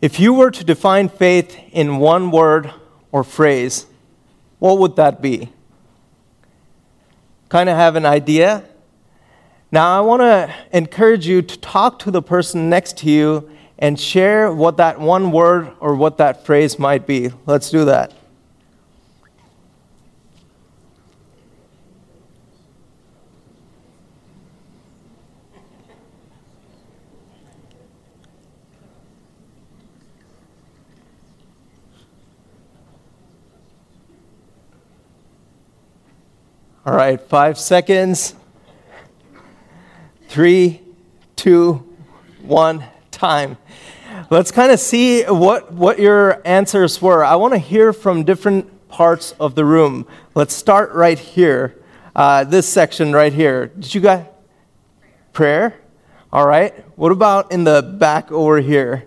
If you were to define faith in one word or phrase, what would that be? Kind of have an idea? Now, I want to encourage you to talk to the person next to you and share what that one word or what that phrase might be. Let's do that. All right, five seconds. Three, two, one, time. Let's kind of see what, what your answers were. I want to hear from different parts of the room. Let's start right here, uh, this section right here. Did you guys? Prayer. Prayer? All right. What about in the back over here?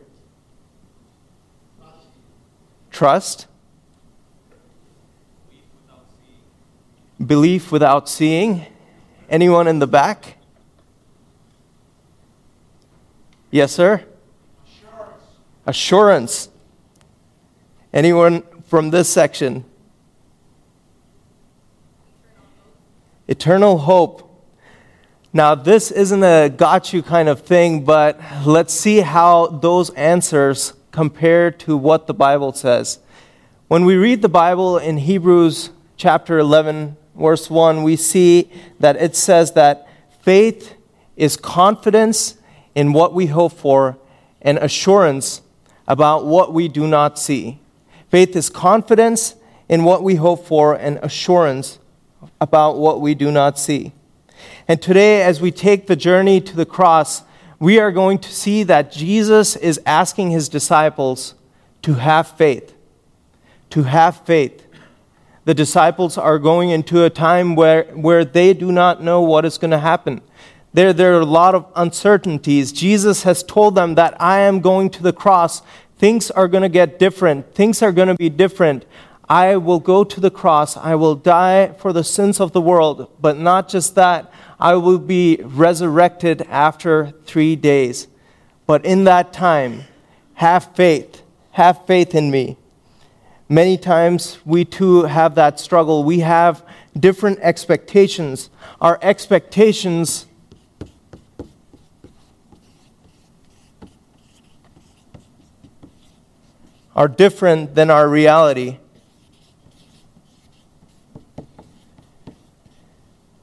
Trust. Belief without seeing. Anyone in the back? Yes, sir? Assurance. Assurance. Anyone from this section? Eternal hope. Now, this isn't a got you kind of thing, but let's see how those answers compare to what the Bible says. When we read the Bible in Hebrews chapter 11, verse 1, we see that it says that faith is confidence in what we hope for and assurance about what we do not see. Faith is confidence in what we hope for and assurance about what we do not see. And today, as we take the journey to the cross, we are going to see that Jesus is asking his disciples to have faith. To have faith the disciples are going into a time where, where they do not know what is going to happen. There, there are a lot of uncertainties. Jesus has told them that I am going to the cross. Things are going to get different. Things are going to be different. I will go to the cross. I will die for the sins of the world. But not just that, I will be resurrected after three days. But in that time, have faith. Have faith in me. Many times we too have that struggle. We have different expectations. Our expectations are different than our reality.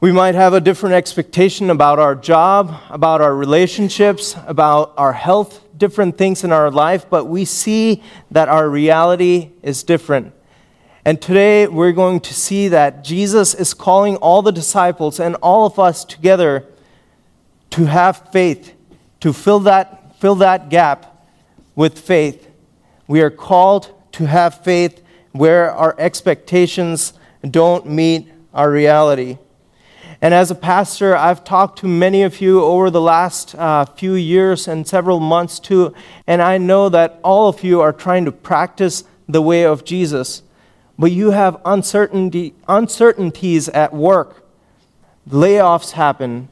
We might have a different expectation about our job, about our relationships, about our health, different things in our life, but we see that our reality is different. And today we're going to see that Jesus is calling all the disciples and all of us together to have faith, to fill that, fill that gap with faith. We are called to have faith where our expectations don't meet our reality. And as a pastor, I've talked to many of you over the last uh, few years and several months too, and I know that all of you are trying to practice the way of Jesus. But you have uncertainty, uncertainties at work. Layoffs happen.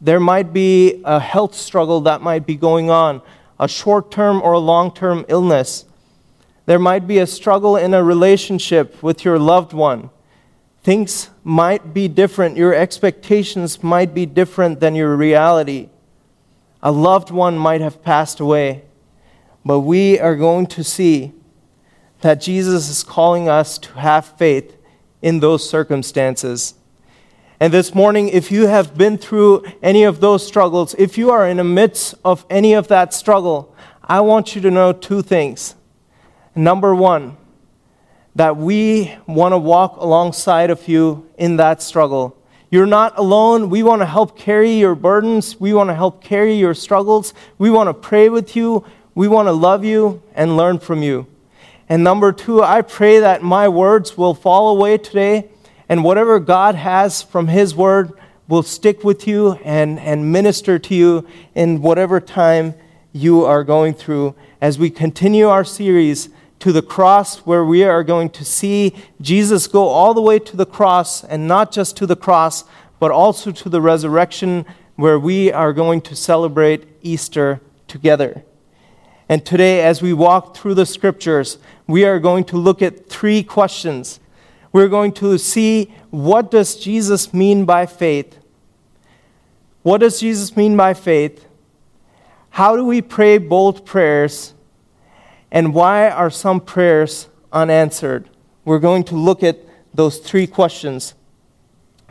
There might be a health struggle that might be going on, a short term or a long term illness. There might be a struggle in a relationship with your loved one. Things might be different. Your expectations might be different than your reality. A loved one might have passed away. But we are going to see that Jesus is calling us to have faith in those circumstances. And this morning, if you have been through any of those struggles, if you are in the midst of any of that struggle, I want you to know two things. Number one, that we want to walk alongside of you in that struggle. You're not alone. We want to help carry your burdens. We want to help carry your struggles. We want to pray with you. We want to love you and learn from you. And number two, I pray that my words will fall away today and whatever God has from His word will stick with you and, and minister to you in whatever time you are going through as we continue our series to the cross, where we are going to see Jesus go all the way to the cross, and not just to the cross, but also to the resurrection, where we are going to celebrate Easter together. And today, as we walk through the scriptures, we are going to look at three questions. We're going to see what does Jesus mean by faith? What does Jesus mean by faith? How do we pray bold prayers? And why are some prayers unanswered? We're going to look at those three questions.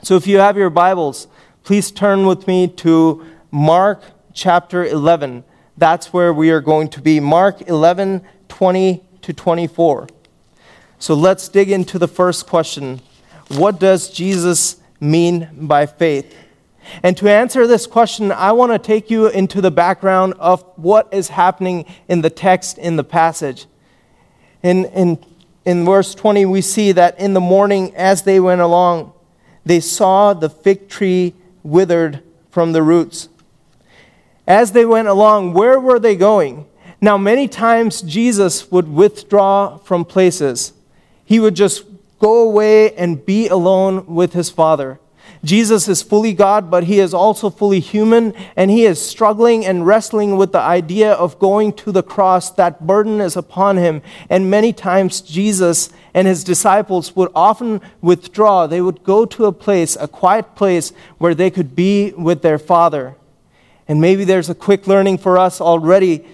So if you have your Bibles, please turn with me to Mark chapter 11 that's where we are going to be. Mark 11, 20 to 24. So let's dig into the first question What does Jesus mean by faith? And to answer this question, I want to take you into the background of what is happening in the text in the passage. In, in, in verse 20, we see that in the morning, as they went along, they saw the fig tree withered from the roots as they went along, where were they going? Now, many times Jesus would withdraw from places. He would just go away and be alone with his Father. Jesus is fully God, but he is also fully human, and he is struggling and wrestling with the idea of going to the cross. That burden is upon him. And many times, Jesus and his disciples would often withdraw. They would go to a place, a quiet place, where they could be with their Father. And maybe there's a quick learning for us already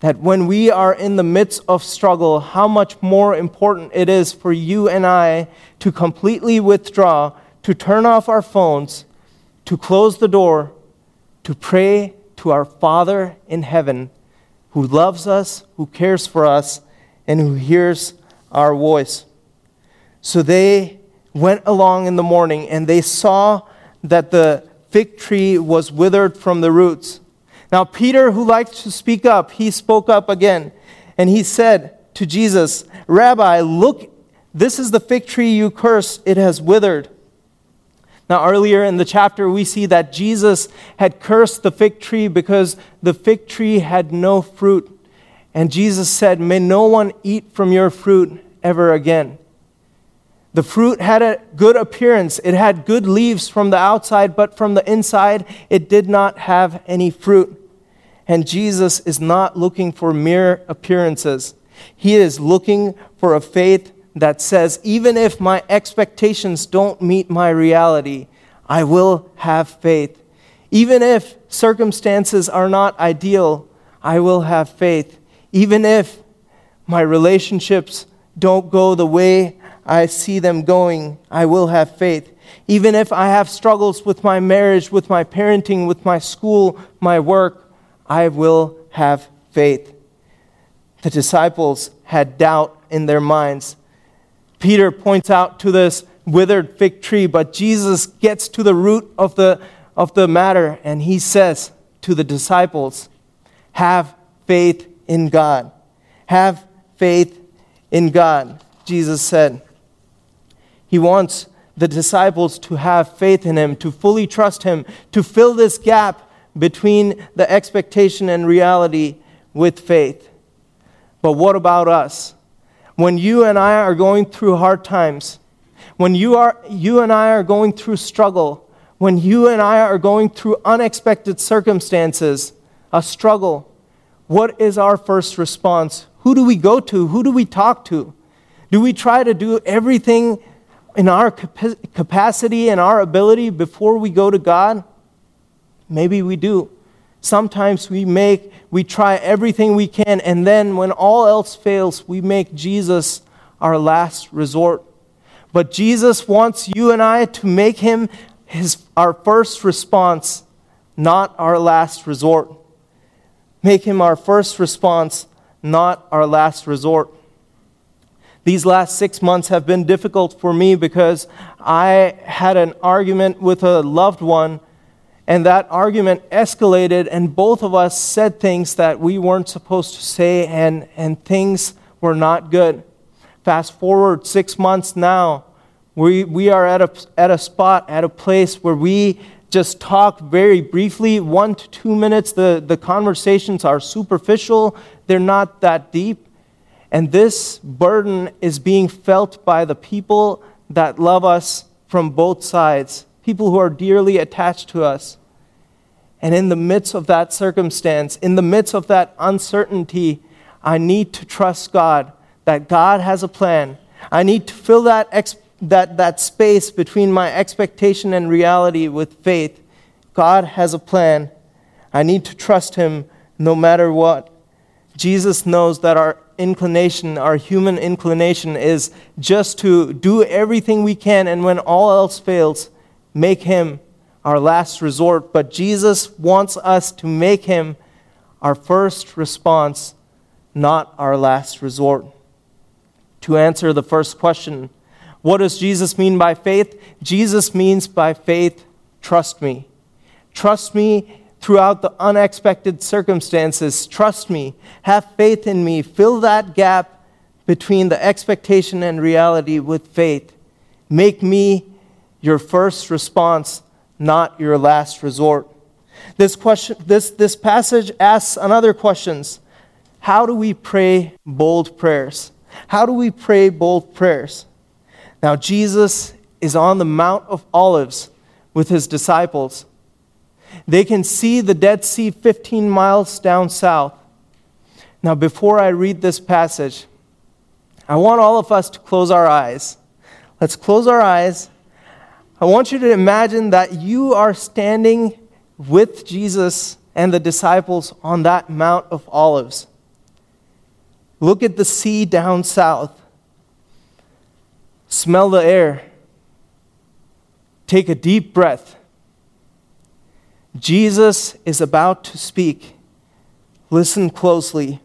that when we are in the midst of struggle, how much more important it is for you and I to completely withdraw, to turn off our phones, to close the door, to pray to our Father in heaven who loves us, who cares for us, and who hears our voice. So they went along in the morning and they saw that the fig tree was withered from the roots. Now, Peter, who liked to speak up, he spoke up again, and he said to Jesus, Rabbi, look, this is the fig tree you curse, it has withered. Now, earlier in the chapter, we see that Jesus had cursed the fig tree because the fig tree had no fruit. And Jesus said, May no one eat from your fruit ever again. The fruit had a good appearance. It had good leaves from the outside, but from the inside, it did not have any fruit. And Jesus is not looking for mere appearances. He is looking for a faith that says, even if my expectations don't meet my reality, I will have faith. Even if circumstances are not ideal, I will have faith. Even if my relationships don't go the way I see them going, I will have faith. Even if I have struggles with my marriage, with my parenting, with my school, my work, I will have faith. The disciples had doubt in their minds. Peter points out to this withered fig tree, but Jesus gets to the root of the, of the matter and he says to the disciples, Have faith in God. Have faith in God, Jesus said. He wants the disciples to have faith in him, to fully trust him, to fill this gap between the expectation and reality with faith. But what about us? When you and I are going through hard times, when you, are, you and I are going through struggle, when you and I are going through unexpected circumstances, a struggle, what is our first response? Who do we go to? Who do we talk to? Do we try to do everything in our capacity and our ability before we go to God? Maybe we do. Sometimes we make, we try everything we can, and then when all else fails, we make Jesus our last resort. But Jesus wants you and I to make him his, our first response, not our last resort. Make him our first response, not our last resort. These last six months have been difficult for me because I had an argument with a loved one, and that argument escalated, and both of us said things that we weren't supposed to say, and, and things were not good. Fast forward six months now, we, we are at a, at a spot, at a place where we just talk very briefly, one to two minutes. The, the conversations are superficial, they're not that deep. And this burden is being felt by the people that love us from both sides, people who are dearly attached to us. And in the midst of that circumstance, in the midst of that uncertainty, I need to trust God, that God has a plan. I need to fill that, ex- that, that space between my expectation and reality with faith. God has a plan. I need to trust Him no matter what. Jesus knows that our inclination, our human inclination, is just to do everything we can, and when all else fails, make Him our last resort. But Jesus wants us to make Him our first response, not our last resort. To answer the first question, what does Jesus mean by faith? Jesus means by faith, trust me. Trust me throughout the unexpected circumstances. Trust me. Have faith in me. Fill that gap between the expectation and reality with faith. Make me your first response, not your last resort. This, question, this, this passage asks another questions. How do we pray bold prayers? How do we pray bold prayers? Now, Jesus is on the Mount of Olives with his disciples. They can see the Dead Sea 15 miles down south. Now, before I read this passage, I want all of us to close our eyes. Let's close our eyes. I want you to imagine that you are standing with Jesus and the disciples on that Mount of Olives. Look at the sea down south. Smell the air. Take a deep breath. Jesus is about to speak. Listen closely.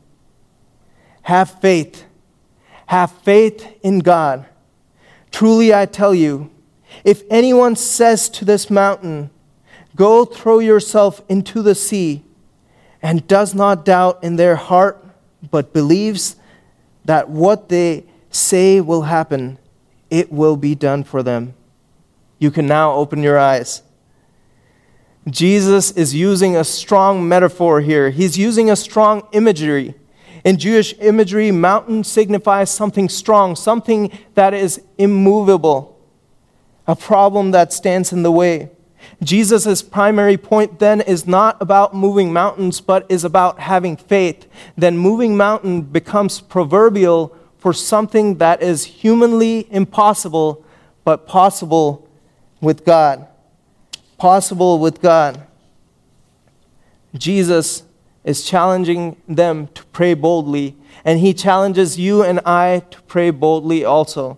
Have faith. Have faith in God. Truly, I tell you, if anyone says to this mountain, Go throw yourself into the sea, and does not doubt in their heart, but believes that what they say will happen, it will be done for them. You can now open your eyes. Jesus is using a strong metaphor here. He's using a strong imagery. In Jewish imagery, mountain signifies something strong, something that is immovable, a problem that stands in the way. Jesus' primary point then is not about moving mountains, but is about having faith. Then moving mountain becomes proverbial for something that is humanly impossible, but possible with God possible with God. Jesus is challenging them to pray boldly, and he challenges you and I to pray boldly also.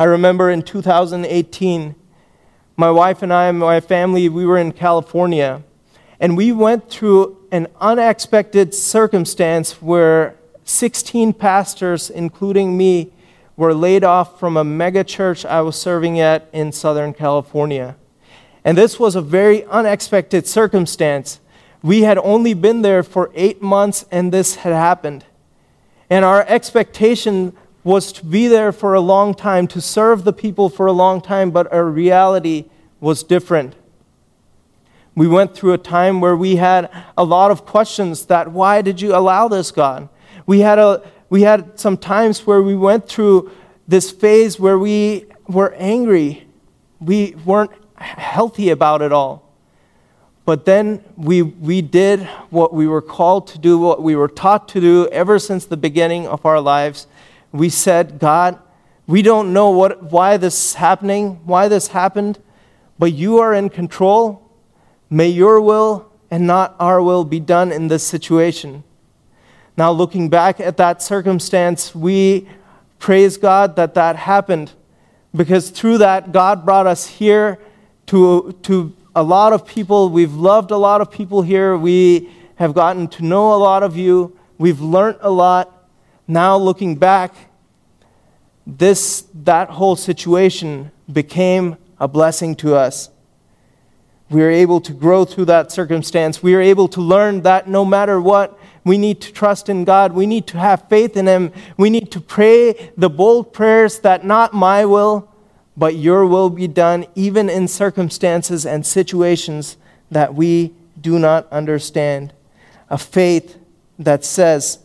I remember in 2018, my wife and I and my family, we were in California, and we went through an unexpected circumstance where 16 pastors, including me, were laid off from a mega church I was serving at in Southern California. And this was a very unexpected circumstance. We had only been there for eight months, and this had happened. And our expectation was to be there for a long time, to serve the people for a long time, but our reality was different. We went through a time where we had a lot of questions that why did you allow this, God? We had, a, we had some times where we went through this phase where we were angry. We weren't healthy about it all. But then we, we did what we were called to do, what we were taught to do ever since the beginning of our lives. We said, God, we don't know what, why this is happening, why this happened, but you are in control. May your will and not our will be done in this situation. Now, looking back at that circumstance, we praise God that that happened because through that, God brought us here to, to a lot of people. We've loved a lot of people here. We have gotten to know a lot of you. We've learned a lot. Now, looking back, this, that whole situation became a blessing to us. We are able to grow through that circumstance. We are able to learn that no matter what, we need to trust in God. We need to have faith in Him. We need to pray the bold prayers that not my will, but your will be done even in circumstances and situations that we do not understand. A faith that says,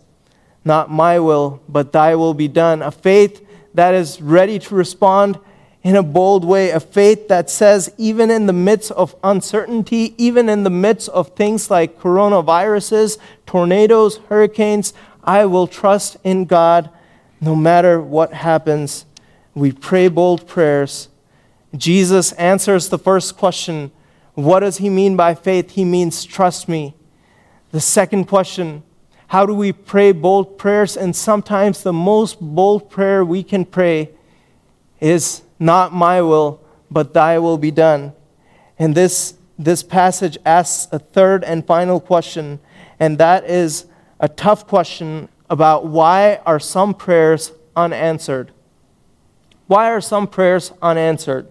Not my will, but thy will be done. A faith that is ready to respond in a bold way. A faith that says, even in the midst of uncertainty, even in the midst of things like coronaviruses, tornadoes, hurricanes, I will trust in God no matter what happens. We pray bold prayers. Jesus answers the first question What does he mean by faith? He means trust me. The second question How do we pray bold prayers? And sometimes the most bold prayer we can pray is not my will, but thy will be done. And this, this passage asks a third and final question, and that is a tough question about why are some prayers unanswered? Why are some prayers unanswered?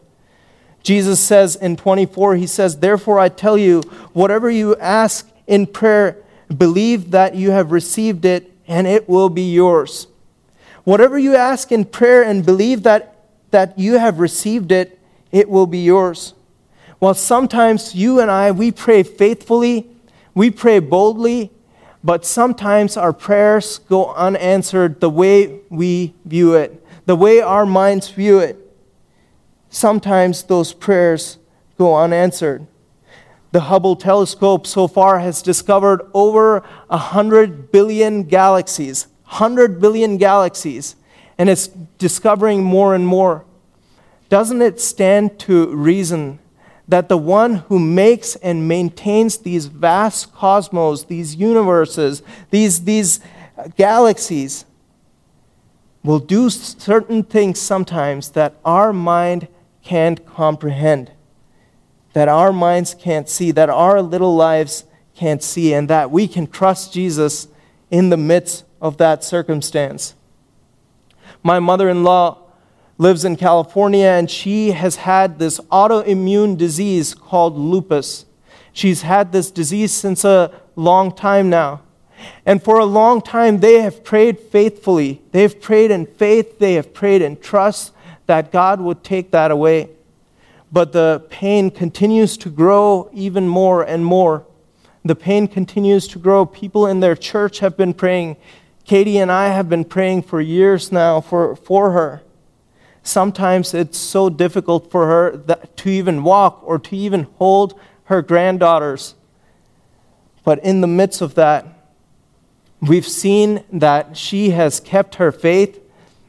Jesus says in 24, He says, Therefore I tell you, whatever you ask in prayer, believe that you have received it, and it will be yours. Whatever you ask in prayer and believe that that you have received it, it will be yours. Well, sometimes you and I, we pray faithfully, we pray boldly, but sometimes our prayers go unanswered the way we view it, the way our minds view it. Sometimes those prayers go unanswered. The Hubble telescope so far has discovered over 100 billion galaxies, 100 billion galaxies and it's discovering more and more. Doesn't it stand to reason that the one who makes and maintains these vast cosmos, these universes, these, these galaxies, will do certain things sometimes that our mind can't comprehend, that our minds can't see, that our little lives can't see, and that we can trust Jesus in the midst of that circumstance. My mother in law lives in California and she has had this autoimmune disease called lupus. She's had this disease since a long time now. And for a long time, they have prayed faithfully. They have prayed in faith, they have prayed in trust that God would take that away. But the pain continues to grow even more and more. The pain continues to grow. People in their church have been praying. Katie and I have been praying for years now for, for her. Sometimes it's so difficult for her that, to even walk or to even hold her granddaughters. But in the midst of that, we've seen that she has kept her faith,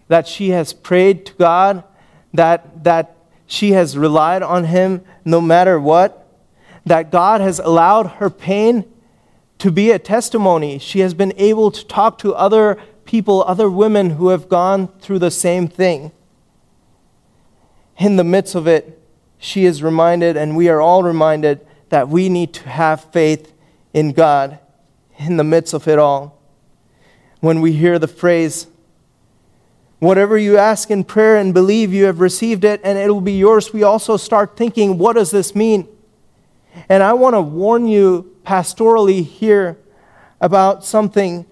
that she has prayed to God, that, that she has relied on Him no matter what, that God has allowed her pain to be a testimony. She has been able to talk to other people, other women who have gone through the same thing. In the midst of it, she is reminded, and we are all reminded, that we need to have faith in God in the midst of it all. When we hear the phrase, Whatever you ask in prayer and believe you have received it and it will be yours, we also start thinking, what does this mean? And I want to warn you pastorally here about something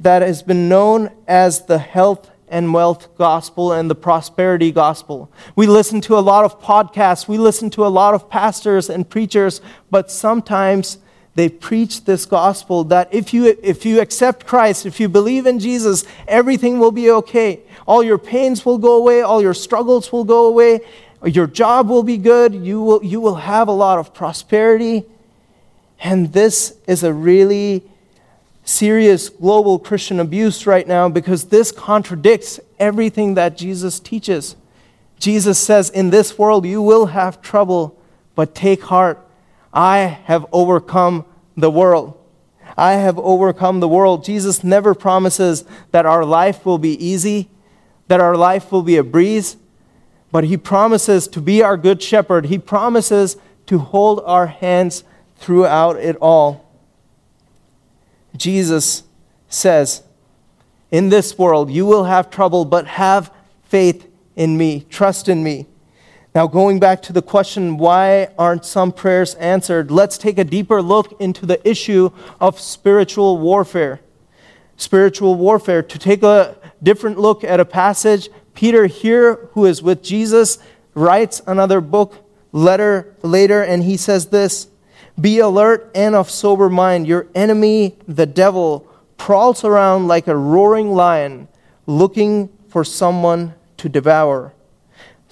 that has been known as the health and wealth gospel and the prosperity gospel. We listen to a lot of podcasts, we listen to a lot of pastors and preachers, but sometimes they preach this gospel that if you, if you accept Christ, if you believe in Jesus, everything will be okay. All your pains will go away, all your struggles will go away, your job will be good, you will, you will have a lot of prosperity. And this is a really serious global Christian abuse right now because this contradicts everything that Jesus teaches. Jesus says, In this world you will have trouble, but take heart. I have overcome the world. I have overcome the world. Jesus never promises that our life will be easy, that our life will be a breeze, but He promises to be our good shepherd. He promises to hold our hands throughout it all. Jesus says, In this world you will have trouble, but have faith in me, trust in me. Now, going back to the question, why aren't some prayers answered? Let's take a deeper look into the issue of spiritual warfare. Spiritual warfare. To take a different look at a passage, Peter, here, who is with Jesus, writes another book, letter later, and he says this be alert and of sober mind. Your enemy, the devil, prowls around like a roaring lion, looking for someone to devour.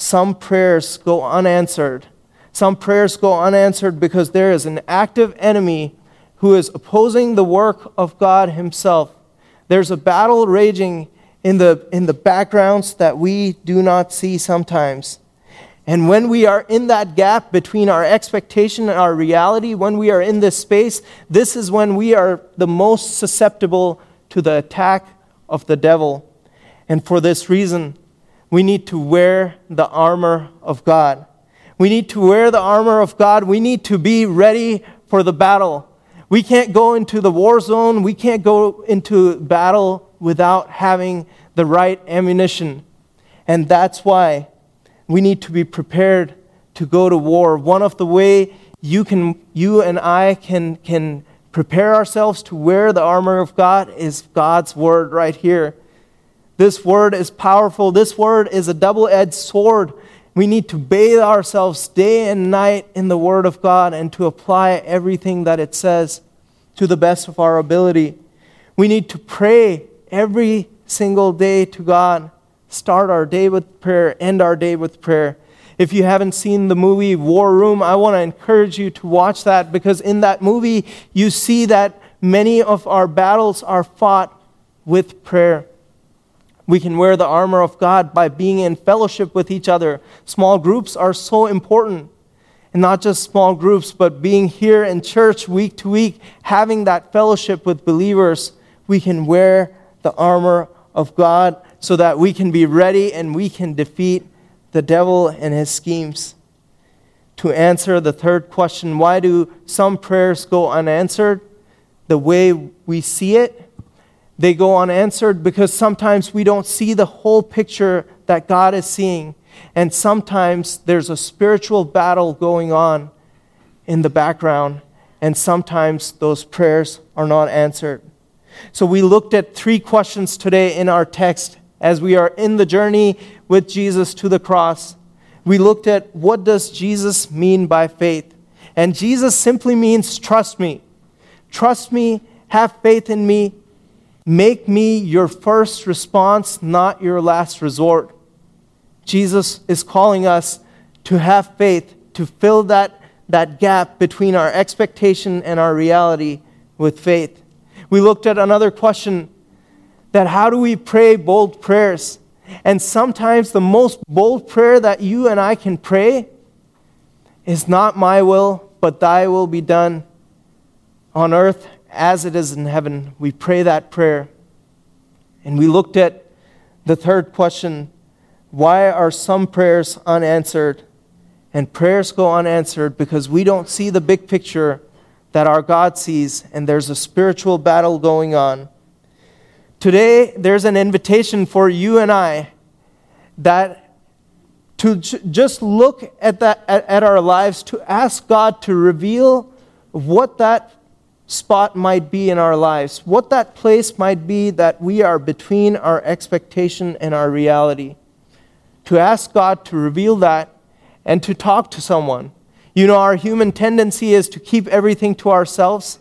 Some prayers go unanswered. Some prayers go unanswered because there is an active enemy who is opposing the work of God Himself. There's a battle raging in the, in the backgrounds that we do not see sometimes. And when we are in that gap between our expectation and our reality, when we are in this space, this is when we are the most susceptible to the attack of the devil. And for this reason, we need to wear the armor of God. We need to wear the armor of God. We need to be ready for the battle. We can't go into the war zone. We can't go into battle without having the right ammunition. And that's why we need to be prepared to go to war. One of the way you can you and I can can prepare ourselves to wear the armor of God is God's word right here. This word is powerful. This word is a double-edged sword. We need to bathe ourselves day and night in the word of God and to apply everything that it says to the best of our ability. We need to pray every single day to God. Start our day with prayer, end our day with prayer. If you haven't seen the movie War Room, I want to encourage you to watch that because in that movie, you see that many of our battles are fought with prayer. We can wear the armor of God by being in fellowship with each other. Small groups are so important. And not just small groups, but being here in church week to week, having that fellowship with believers, we can wear the armor of God so that we can be ready and we can defeat the devil and his schemes. To answer the third question, why do some prayers go unanswered? The way we see it, they go unanswered because sometimes we don't see the whole picture that God is seeing. And sometimes there's a spiritual battle going on in the background, and sometimes those prayers are not answered. So we looked at three questions today in our text as we are in the journey with Jesus to the cross. We looked at what does Jesus mean by faith? And Jesus simply means trust me. Trust me, have faith in me, make me your first response, not your last resort. Jesus is calling us to have faith, to fill that, that gap between our expectation and our reality with faith. We looked at another question that how do we pray bold prayers? And sometimes the most bold prayer that you and I can pray is not my will, but thy will be done on earth as it is in heaven. We pray that prayer. And we looked at the third question why are some prayers unanswered? And prayers go unanswered because we don't see the big picture that our God sees, and there's a spiritual battle going on. Today, there's an invitation for you and I that to j- just look at, that, at, at our lives, to ask God to reveal what that spot might be in our lives, what that place might be that we are between our expectation and our reality. To ask God to reveal that and to talk to someone you know, our human tendency is to keep everything to ourselves,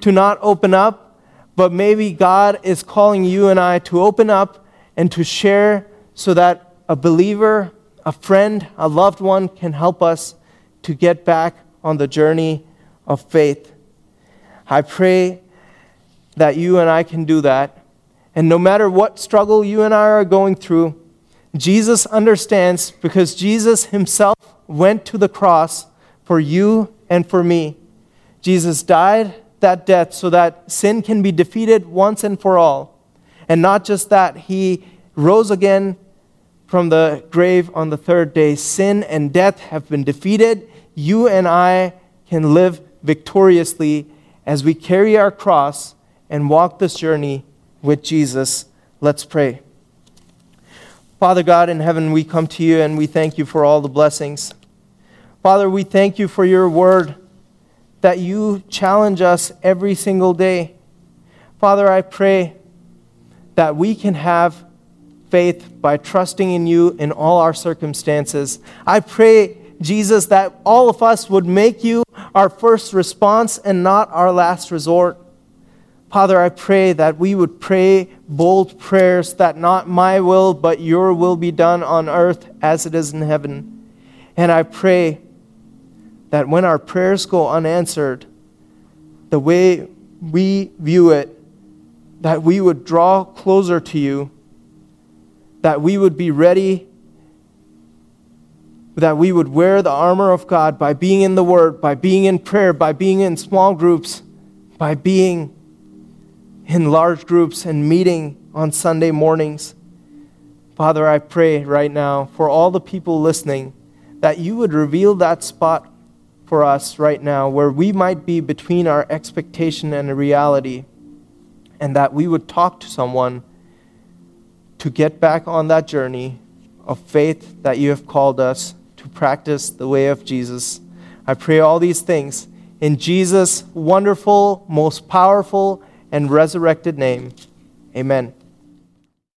to not open up, but maybe God is calling you and I to open up and to share so that a believer, a friend, a loved one can help us to get back on the journey of faith. I pray that you and I can do that. And no matter what struggle you and I are going through, Jesus understands because Jesus himself went to the cross for you and for me. Jesus died that death so that sin can be defeated once and for all. And not just that, he rose again from the grave on the third day. Sin and death have been defeated. You and I can live victoriously as we carry our cross and walk this journey with Jesus. Let's pray. Father God in heaven, we come to you and we thank you for all the blessings. Father, we thank you for your word that you challenge us every single day. Father, I pray that we can have faith by trusting in you in all our circumstances. I pray, Jesus, that all of us would make you our first response and not our last resort. Father, I pray that we would pray bold prayers that not my will, but your will be done on earth as it is in heaven. And I pray that when our prayers go unanswered, the way we view it, that we would draw closer to you, that we would be ready, that we would wear the armor of God by being in the Word, by being in prayer, by being in small groups, by being in large groups and meeting on Sunday mornings. Father, I pray right now for all the people listening that you would reveal that spot for us right now where we might be between our expectation and reality, and that we would talk to someone to get back on that journey of faith that you have called us practice the way of Jesus. I pray all these things in Jesus' wonderful, most powerful, and resurrected name. Amen.